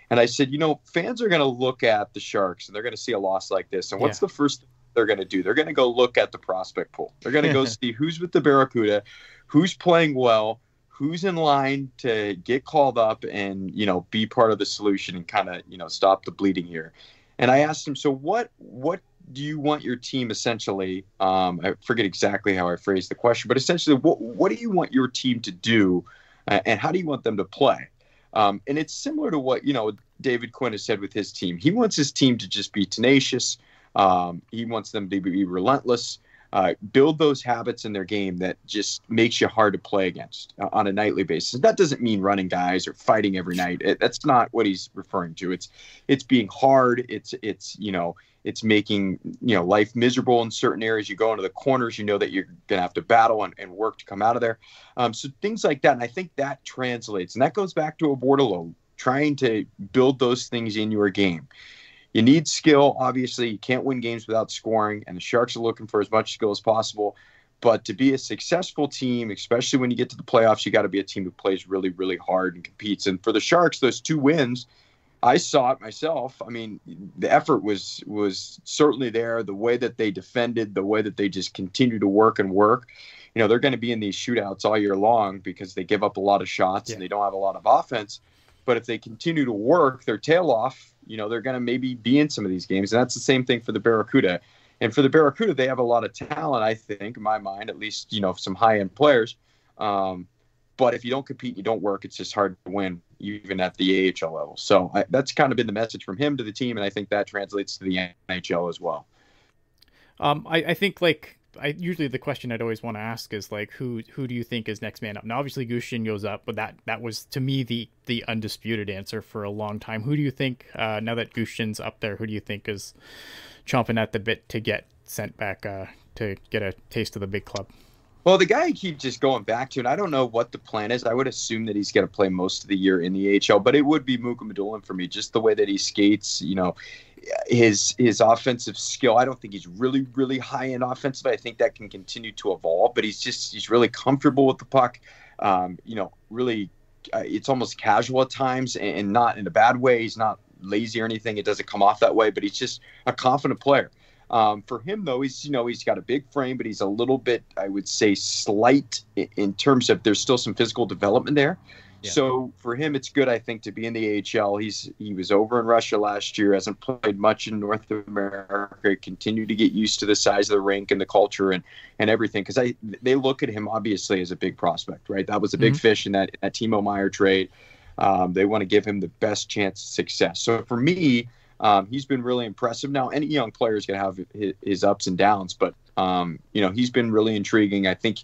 B: And I said, you know, fans are going to look at the Sharks and they're going to see a loss like this. And what's yeah. the first they're going to do? They're going to go look at the prospect pool. They're going to go see who's with the Barracuda, who's playing well, who's in line to get called up and, you know, be part of the solution and kind of, you know, stop the bleeding here. And I asked him, so what what do you want your team essentially? Um, I forget exactly how I phrased the question, but essentially, what what do you want your team to do, uh, and how do you want them to play? Um, and it's similar to what you know David Quinn has said with his team. He wants his team to just be tenacious. Um, he wants them to be relentless, uh, build those habits in their game that just makes you hard to play against uh, on a nightly basis. That doesn't mean running guys or fighting every night. It, that's not what he's referring to. It's it's being hard. It's it's you know it's making you know life miserable in certain areas you go into the corners you know that you're going to have to battle and, and work to come out of there um, so things like that and i think that translates and that goes back to a Bordeleau trying to build those things in your game you need skill obviously you can't win games without scoring and the sharks are looking for as much skill as possible but to be a successful team especially when you get to the playoffs you got to be a team who plays really really hard and competes and for the sharks those two wins I saw it myself. I mean, the effort was was certainly there. The way that they defended, the way that they just continue to work and work. You know, they're going to be in these shootouts all year long because they give up a lot of shots yeah. and they don't have a lot of offense. But if they continue to work their tail off, you know, they're going to maybe be in some of these games. And that's the same thing for the Barracuda. And for the Barracuda, they have a lot of talent, I think, in my mind, at least, you know, some high end players. Um, but if you don't compete, you don't work, it's just hard to win even at the AHL level. So I, that's kind of been the message from him to the team, and I think that translates to the NHL as well.
A: Um, I, I think like I usually the question I'd always want to ask is like who who do you think is next man up? Now obviously Gushchin goes up, but that that was to me the the undisputed answer for a long time. Who do you think uh, now that Gushchin's up there? Who do you think is chomping at the bit to get sent back uh, to get a taste of the big club?
B: Well, the guy I keep just going back to, and I don't know what the plan is. I would assume that he's going to play most of the year in the AHL, but it would be Mukhamadullin for me. Just the way that he skates, you know, his his offensive skill. I don't think he's really really high in offensive. I think that can continue to evolve, but he's just he's really comfortable with the puck. Um, you know, really, uh, it's almost casual at times, and, and not in a bad way. He's not lazy or anything. It doesn't come off that way, but he's just a confident player. Um, for him, though, he's you know he's got a big frame, but he's a little bit, I would say, slight in, terms of there's still some physical development there. Yeah. So for him, it's good, I think, to be in the AHL. He's he was over in Russia last year, hasn't played much in North America. Continue to get used to the size of the rink and the culture and and everything because I they look at him obviously as a big prospect, right? That was a big mm-hmm. fish in that that Timo Meier trade. Um, they want to give him the best chance of success. So for me, um, he's been really impressive. Now, any young player is going to have his, his, ups and downs, but um, you know he's been really intriguing. I think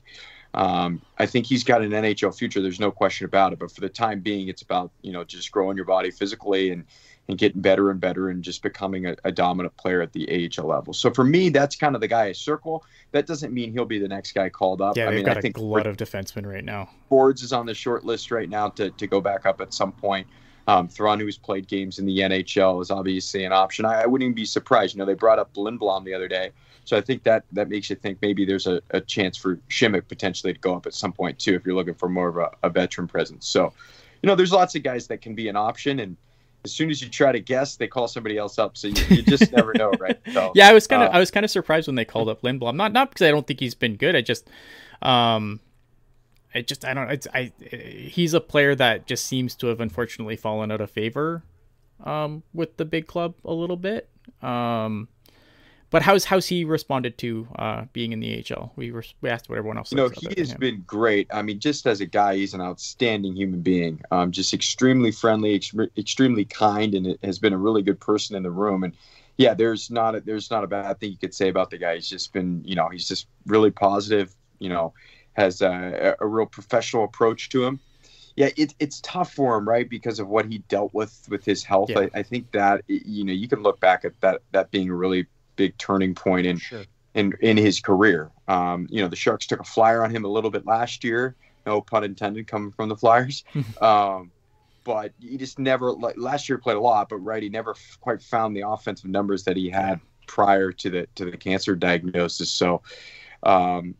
B: um, I think he's got an NHL future. There's no question about it. But for the time being, it's about you know just growing your body physically and and getting better and better and just becoming a, a, dominant player at the AHL level. So for me, that's kind of the guy I circle. That doesn't mean he'll be the next guy called up.
A: Yeah,
B: I
A: mean, got I think a lot of defensemen right now.
B: Burroughs is on the short list right now to, to go back up at some point. Um, who's played games in the NHL, is obviously an option. I, I, wouldn't even be surprised. You know, they brought up Lindblom the other day, so I think that that makes you think maybe there's a, a chance for Simek potentially to go up at some point too, if you're looking for more of a, a veteran presence. So, you know, there's lots of guys that can be an option, and as soon as you try to guess, they call somebody else up. So you, you just never know, right? So,
A: yeah, I was kind of uh, I was kind of surprised when they called up Lindblom. Not not because I don't think he's been good. I just um it just I don't it's I he's a player that just seems to have unfortunately fallen out of favor um, with the big club a little bit. Um, but how's how's he responded to uh, being in the AHL? We were we asked what everyone else.
B: You know, he has been great. I mean, just as a guy, he's an outstanding human being. Um, just extremely friendly, ex- extremely kind, and has been a really good person in the room. And yeah, there's not a, there's not a bad thing you could say about the guy. He's just been, you know, he's just really positive. You know, has a, a real professional approach to him. Yeah, it, it's tough for him, right, because of what he dealt with with his health. Yeah. I, I, think that you know you can look back at that that being a really big turning point in sure. in in his career. Um, you know, the Sharks took a flyer on him a little bit last year. No pun intended, coming from the Flyers. um, but he just never like last year played a lot, but right, he never f- quite found the offensive numbers that he had prior to the to the cancer diagnosis. So, um,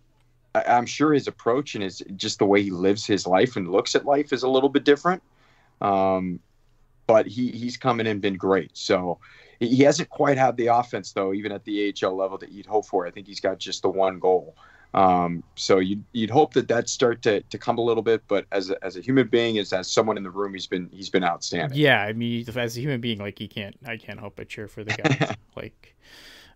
B: I'm sure his approach and his just the way he lives his life and looks at life is a little bit different. Um, but he he's coming in been great. So he hasn't quite had the offense though, even at the AHL level that you'd hope for. I think he's got just the one goal. Um, so you'd, you'd hope that that start to, to come a little bit, but as a, as a human being, as, as someone in the room, he's been he's been outstanding.
A: Yeah, I mean, as a human being, like he can't, I can't help but cheer for the guy. like,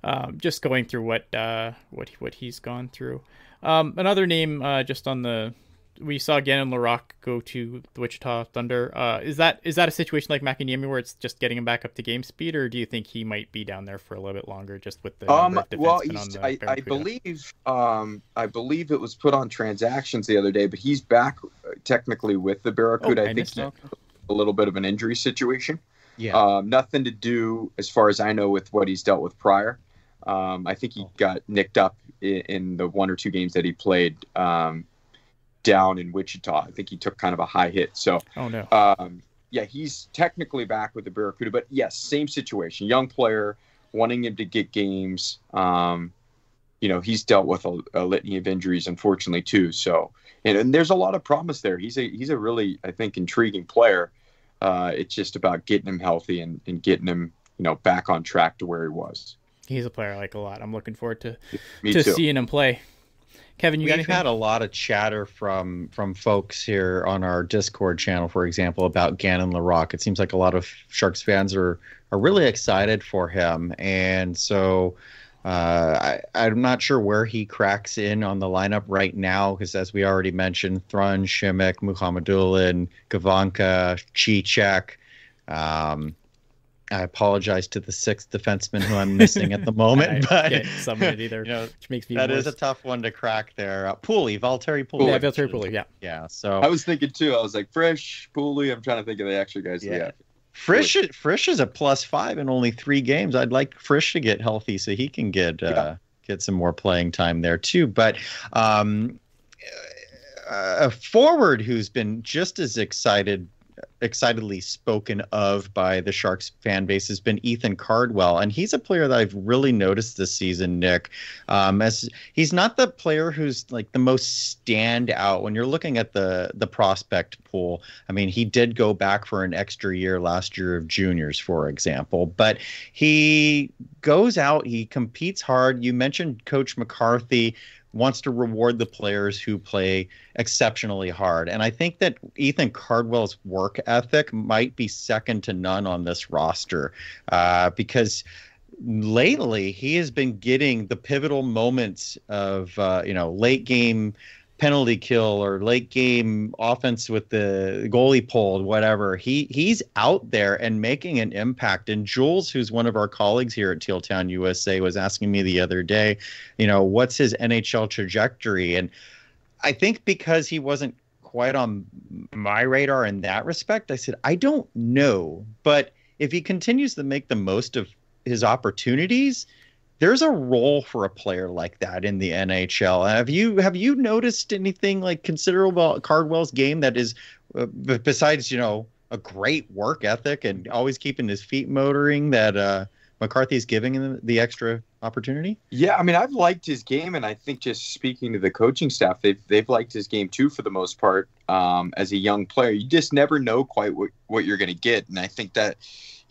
A: um, just going through what uh, what what he's gone through. Um, another name, uh, just on the we saw Gannon Laroque go to the Wichita Thunder. Uh, is that is that a situation like Makiniemi where it's just getting him back up to game speed, or do you think he might be down there for a little bit longer, just with the
B: um, well, I, I, believe um, I believe it was put on transactions the other day, but he's back uh, technically with the Barracuda. Oh, I, I think a little bit of an injury situation. Yeah, um, nothing to do as far as I know with what he's dealt with prior. Um, I think he oh. got nicked up in, in, the one or two games that he played um, down in Wichita. I think he took kind of a high hit. So,
A: oh no.
B: Um, yeah, he's technically back with the Barracuda, but yes, same situation. Young player, wanting him to get games. Um, you know, he's dealt with a, a, litany of injuries, unfortunately, too. So, and, and, there's a lot of promise there. He's a he's a really, I think, intriguing player. Uh, it's just about getting him healthy and, and getting him, you know, back on track to where he was.
A: He's a player I like a lot. I'm looking forward to Me to too. seeing him play. Kevin, you
C: We've had a lot of chatter from from folks here on our Discord channel, for example, about Gannon Laroque. It seems like a lot of Sharks fans are are really excited for him, and so uh, I, am not sure where he cracks in on the lineup right now, because as we already mentioned, Thrun, Simek, Mukhamadullin, Gawanke, Cicek. Um, I apologize to the sixth defenseman who I'm missing at the moment, but
A: either, you know, which makes me
C: that worse. is a tough one to crack there. Uh, Pulli, Valtteri Pulli,
A: yeah, Valtteri Pulli, yeah,
C: yeah. So
B: I was thinking too. I was like Frisch, Pulli. I'm trying to think of the extra guys. Yeah. yeah.
C: Frisch, Frisch is a plus five in only three games. I'd like Frisch to get healthy so he can get uh, yeah. get some more playing time there too. But um, a forward who's been just as excited excitedly spoken of by the Sharks fan base has been Ethan Cardwell, and he's a player that I've really noticed this season, Nick. Um, as he's not the player who's like the most stand out when you're looking at the the prospect pool. I mean, he did go back for an extra year last year of juniors, for example, but he goes out, he competes hard. You mentioned Coach McCarthy wants to reward the players who play exceptionally hard. And I think that Ethan Cardwell's work ethic might be second to none on this roster uh, because lately he has been getting the pivotal moments of, uh, you know, late game penalty kill or late game offense with the goalie pulled, whatever. He he's out there and making an impact. And Jules, who's one of our colleagues here at Teal Town USA, was asking me the other day, you know, what's his NHL trajectory? And I think because he wasn't quite on my radar in that respect, I said, I don't know. But if he continues to make the most of his opportunities, there's a role for a player like that in the NHL. Have you have you noticed anything like considerable about Cardwell's game that is uh, besides you know a great work ethic and always keeping his feet motoring that uh, McCarthy's giving him the extra opportunity?
B: Yeah, I mean I've liked his game, and I think just speaking to the coaching staff, they've they've liked his game too for the most part. Um, as a young player, you just never know quite what what you're going to get, and I think that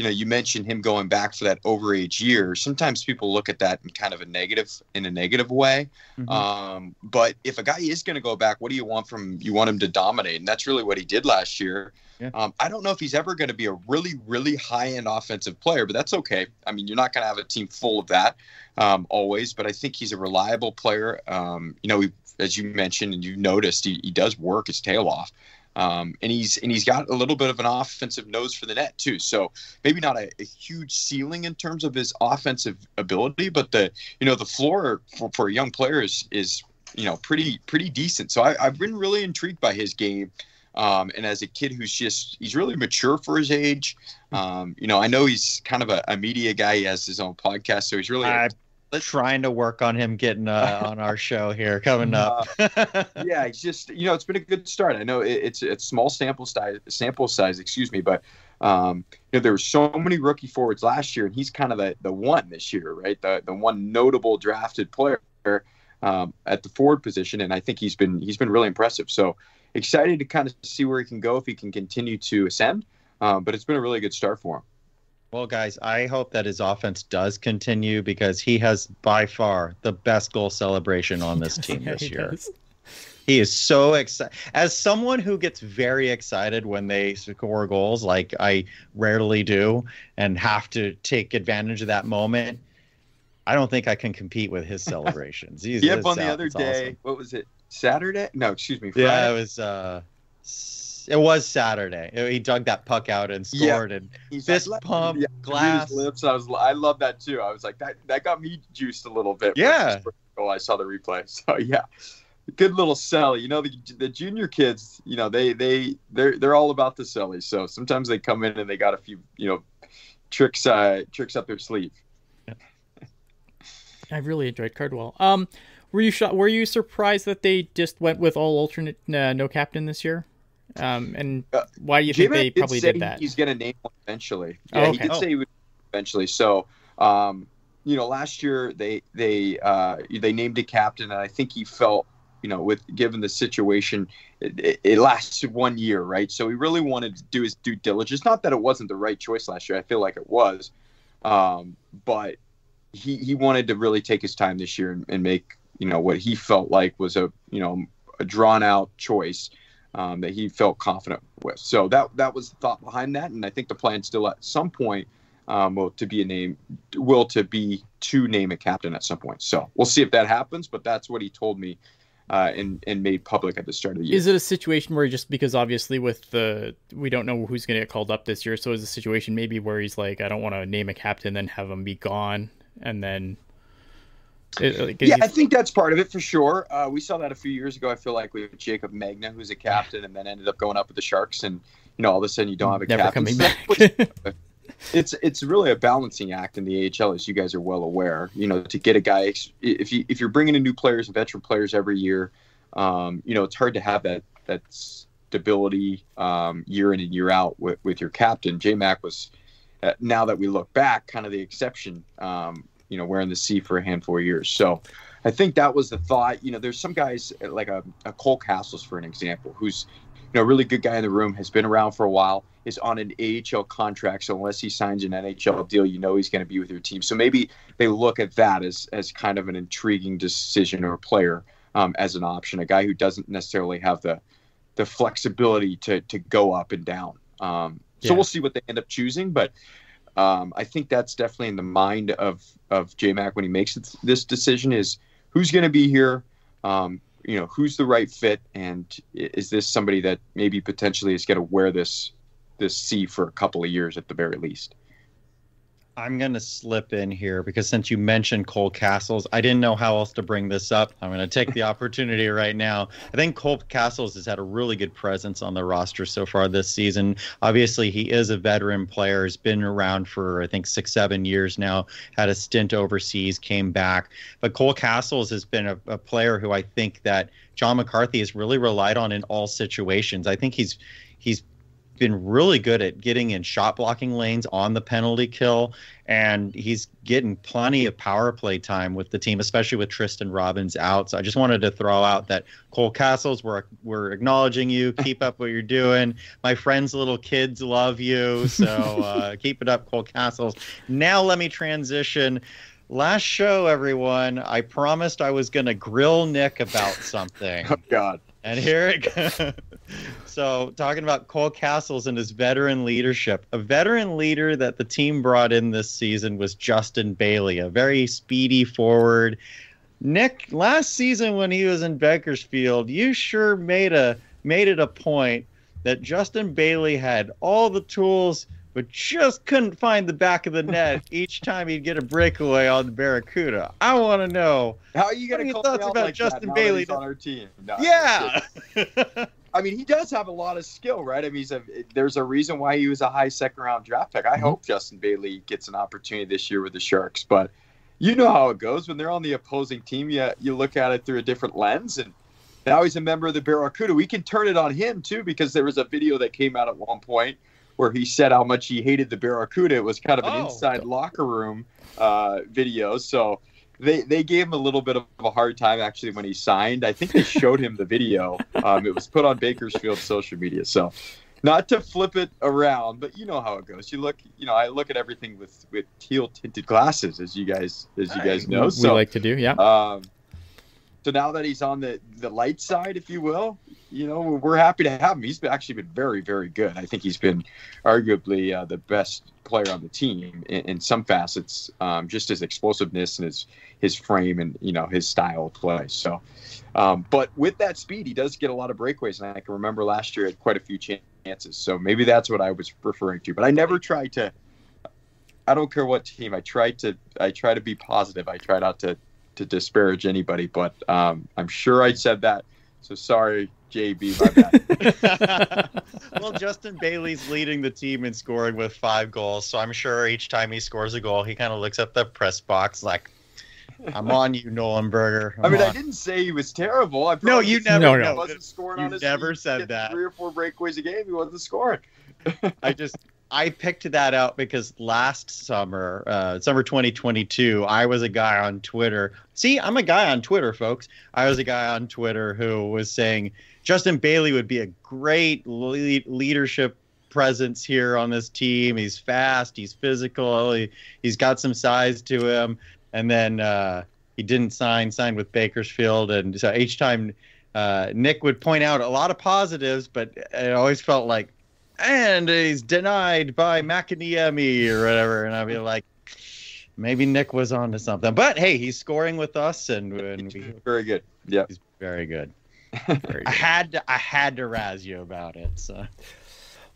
B: you know, you mentioned him going back for that overage year. Sometimes people look at that in kind of a negative, in a negative way. Mm-hmm. Um, but if a guy is going to go back, what do you want from? You want him to dominate, and that's really what he did last year. Yeah. Um, I don't know if he's ever going to be a really, really high-end offensive player, but that's okay. I mean, you're not going to have a team full of that um, always, but I think he's a reliable player. Um, you know, he, as you mentioned and you noticed, he, he does work his tail off. Um, and he's and he's got a little bit of an offensive nose for the net too. So maybe not a, a, huge ceiling in terms of his offensive ability, but the you know the floor for, for a young player is is you know pretty pretty decent. So I, have been really intrigued by his game. Um, and as a kid who's just he's really mature for his age. Um, you know, I know he's kind of a, a, media guy. He has his own podcast, so he's really
C: trying to work on him getting uh, on our show here coming up.
B: uh, yeah, it's just you know it's been a good start. I know it, it's it's small sample size sample size, excuse me, but um, you know there were so many rookie forwards last year, and he's kind of the the one this year, right? The the one notable drafted player um, at the forward position, and I think he's been he's been really impressive. So excited to kind of see where he can go if he can continue to ascend. Um, but it's been a really good start for him.
C: Well, guys, I hope that his offense does continue because he has by far the best goal celebration on this team
A: Yeah,
C: this year.
A: does.
C: He is so excited. As someone who gets very excited when they score goals, like I rarely do, and have to take advantage of that moment, I don't think I can compete with his celebrations. He's,
B: Yep, on the other day,
C: awesome.
B: what was it? Saturday? No, excuse me. Friday?
C: Yeah, it was. uh s- It was Saturday. He dug that puck out and
B: Yeah.
C: scored, and
B: He's
C: fist
B: like,
C: pump,
B: yeah,
C: glass.
B: lips. I was, I love that too. I was like, that, that got me juiced a little bit.
C: Yeah.
B: Oh, I saw the replay. So yeah, good little sell. You know, the, the junior kids, you know, they they they're they're all about the sellies. So sometimes they come in and they got a few, you know, tricks uh tricks up their sleeve.
A: I really enjoyed Cardwell. Um, were you shot? Were you surprised that they just went with all alternate, uh, no captain this year? Um, and
B: Uh,
A: why do you think they probably did that?
B: He's going to name one eventually.
A: Oh,
B: Yeah,
A: okay.
B: he did
C: Oh.
B: say he would eventually. So, um, you know, last year they they uh, they named a captain, and I think he felt, you know, with given the situation, it, it, it lasted one year, right? So he really wanted to do his due diligence. Not that it wasn't the right choice last year. I feel like it was, um, but he he wanted to really take his time this year and, and make you know what he felt like was a you know a drawn out choice um, that he felt confident with. So that that was the thought behind that, and I think the plan still at some point um, will to be a name will to be to name a captain at some point. So we'll see if that happens, but that's what he told me uh, and and made public at the start of the year.
A: Is it a situation where just because obviously with the we don't know who's going to get called up this year, so is a situation maybe where he's like, I don't want to name a captain, then have him be gone, and then. It, like,
B: yeah,
A: you-
B: I think that's part of it for sure. Uh, we saw that a few years ago. I feel like with Jacob Magna, who's a captain, and then ended up going up with the Sharks, and you know all of a sudden you don't have a
A: never
B: captain.
A: coming back.
B: it's it's really a balancing act in the AHL, as you guys are well aware. You know, to get a guy if you if you're bringing in new players, and veteran players every year, um, you know it's hard to have that that stability um, year in and year out with, with your captain. J Mac was uh, now that we look back, kind of the exception. Um, you know, wearing the C for a handful of years. So I think that was the thought. You know, there's some guys like a, a Cole Cassels, for an example, who's you know a really good guy in the room, has been around for a while, is on an AHL contract. So unless he signs an NHL deal, you know he's going to be with your team. So maybe they look at that as as kind of an intriguing decision or player um, as an option, a guy who doesn't necessarily have the the flexibility to to go up and down. Um, so
A: Yeah.
B: we'll see what they end up choosing, but um, I think that's definitely in the mind of of J Mac when he makes this decision is who's going to be here, um, you know, who's the right fit, and is this somebody that maybe potentially is going to wear this this C for a couple of years at the very least.
C: I'm going to slip in here because since you mentioned Cole Cassels, I didn't know how else to bring this up. I'm going to take the opportunity right now. I think Cole Cassels has had a really good presence on the roster so far this season. Obviously, he is a veteran player, he's been around for, I think, six, seven years now, had a stint overseas, came back. But Cole Cassels has been a, a player who I think that John McCarthy has really relied on in all situations. I think he's he's been really good at getting in shot blocking lanes on the penalty kill, and he's getting plenty of power play time with the team, especially with Tristen Robins out. So I just wanted to throw out that Cole Cassels, we're we're acknowledging you. Keep up what you're doing. My friends' little kids love you, so uh, keep it up, Cole Cassels. Now let me transition. Last show, everyone, I promised I was going to grill Nick about something.
B: Oh God.
C: And here it goes. So, talking about Cole Cassels and his veteran leadership, a veteran leader that the team brought in this season was Justin Bailey, a very speedy forward. Nick, last season when he was in Bakersfield, you sure made a made it a point that Justin Bailey had all the tools, but just couldn't find the back of the net each time he'd get a breakaway on the Barracuda. I want to know.
B: How are you
C: What
B: going to
C: your thoughts about
B: like
C: Justin
B: that
C: Bailey?
B: on our team? No,
C: Yeah.
B: I mean, he does have a lot of skill, right? I mean, he's a, there's a reason why he was a high second round draft pick. I
C: Mhm.
B: hope Justin Bailey gets an opportunity this year with the Sharks, but you know how it goes when they're on the opposing team. You you look at it through a different lens, and now he's a member of the Barracuda. We can turn it on him too because there was a video that came out at one point where he said how much he hated the Barracuda. It was kind of an
C: Oh.
B: inside locker room uh, video, so they they gave him a little bit of a hard time actually when he signed. I think they showed him the video. Um, it was put on Bakersfield social media. So not to flip it around, but you know how it goes. You look, you know, I look at everything with with teal tinted glasses, as you guys as you guys know.
A: We
B: so
A: like to do, yeah.
B: um, so now that he's on the the light side, if you will, you know, we're happy to have him. He's actually been very, very good. I think he's been arguably uh, the best player on the team in, in some facets, um, just his explosiveness and his his frame and you know his style of play. So, um, but with that speed, he does get a lot of breakaways, and I can remember last year had quite a few chances. So maybe that's what I was referring to. But I never try to. I don't care what team. I try to. I try to be positive. I try not to to disparage anybody, but um, I'm sure I said that. So sorry, JB, my
C: bad. well, Justin Bailey's leading the team in scoring with five goals, so I'm sure each time he scores a goal, he kind of looks at the press box like, "I'm on you, Nollenberger."
B: I'm i mean, on. I didn't say he was terrible. I
C: no, you never. No, no.
B: wasn't scoring
C: you
B: on his
C: never said that.
B: Three or four breakaways a game, he wasn't scoring.
C: I just I picked that out because last summer, uh, summer 2022, I was a guy on Twitter. See, I'm a guy on Twitter, folks. I was a guy on Twitter who was saying Justin Bailey would be a great lead- leadership presence here on this team. He's fast, he's physical, he, he's got some size to him. And then uh, he didn't sign, signed with Bakersfield. And so each time uh, Nick would point out a lot of positives, but it always felt like, and he's denied by Makiniemi or whatever. And I'd be like, maybe Nick was on to something. But hey, he's scoring with us, and, and we,
B: very good. Yeah,
C: he's very good. Very good. I had to, I had to razz you about it. So.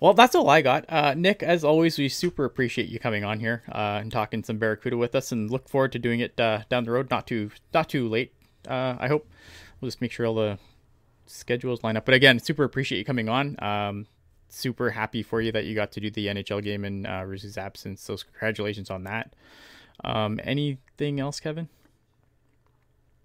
A: Well, that's all I got. Uh, Nick, as always, we super appreciate you coming on here uh, and talking some Barracuda with us, and look forward to doing it uh, down the road. Not too, not too late. Uh, I hope we'll just make sure all the schedules line up. But again, super appreciate you coming on. Um, super happy for you that you got to do the NHL game in uh, Rizzo's absence. So congratulations on that. Um, anything else, Kevin?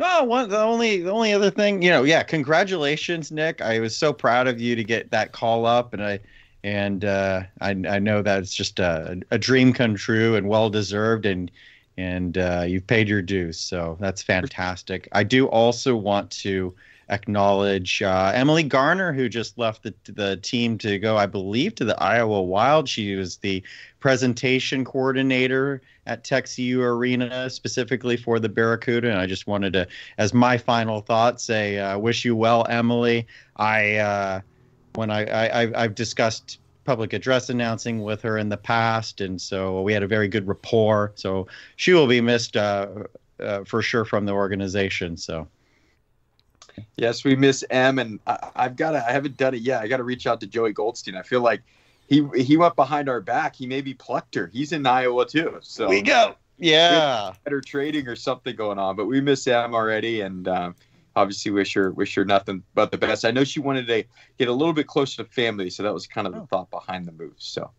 C: Oh, one the only the only other thing, you know, yeah, congratulations, Nick. I was so proud of you to get that call up, and I and uh, I I know that it's just a, a dream come true and well deserved, and and uh, you've paid your dues, so that's fantastic. I do also want to acknowledge uh, Emily Garner, who just left the, the team to go, I believe, to the Iowa Wild. She was the presentation coordinator at Tech CU Arena specifically for the Barracuda. And I just wanted to, as my final thought, say, uh, wish you well, Emily. I, uh, when I, I, I've discussed public address announcing with her in the past, and so we had a very good rapport. So she will be missed uh, uh, for sure from the organization. So.
B: Yes, we miss M, and I, have got to. I haven't done it yet. I got to reach out to Joey Goldstein. I feel like he he went behind our back. He maybe plucked her. He's in Iowa too. So
C: we go. Yeah,
B: better trading or something going on. But we miss M already, and um, obviously wish her wish her nothing but the best. I know she wanted to get a little bit closer to family, so that was kind of the oh. thought behind the move. So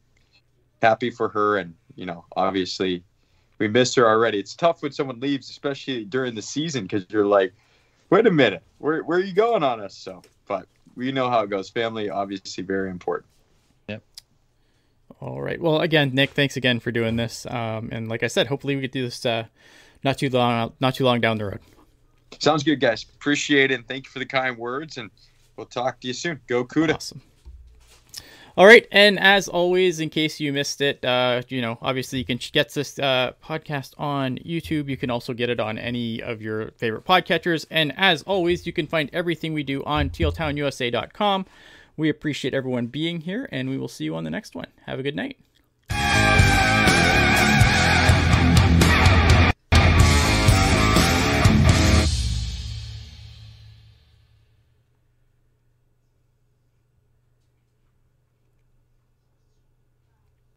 B: happy for her, and you know, obviously we miss her already. It's tough when someone leaves, especially during the season, because you're like wait a minute, where where are you going on us? So, but we know how it goes. Family, obviously, very important.
A: Yep. All right. Well, again, Nick, thanks again for doing this. Um, and like I said, hopefully we get do this uh, not too long, not too long down the road.
B: Sounds good, guys. Appreciate it, and thank you for the kind words. And we'll talk to you soon. Go Cuda.
A: Awesome. All right, and as always, in case you missed it, uh, you know, obviously you can get this uh, podcast on YouTube. You can also get it on any of your favorite podcatchers. And as always, you can find everything we do on tealtownusa.com. We appreciate everyone being here, and we will see you on the next one. Have a good night.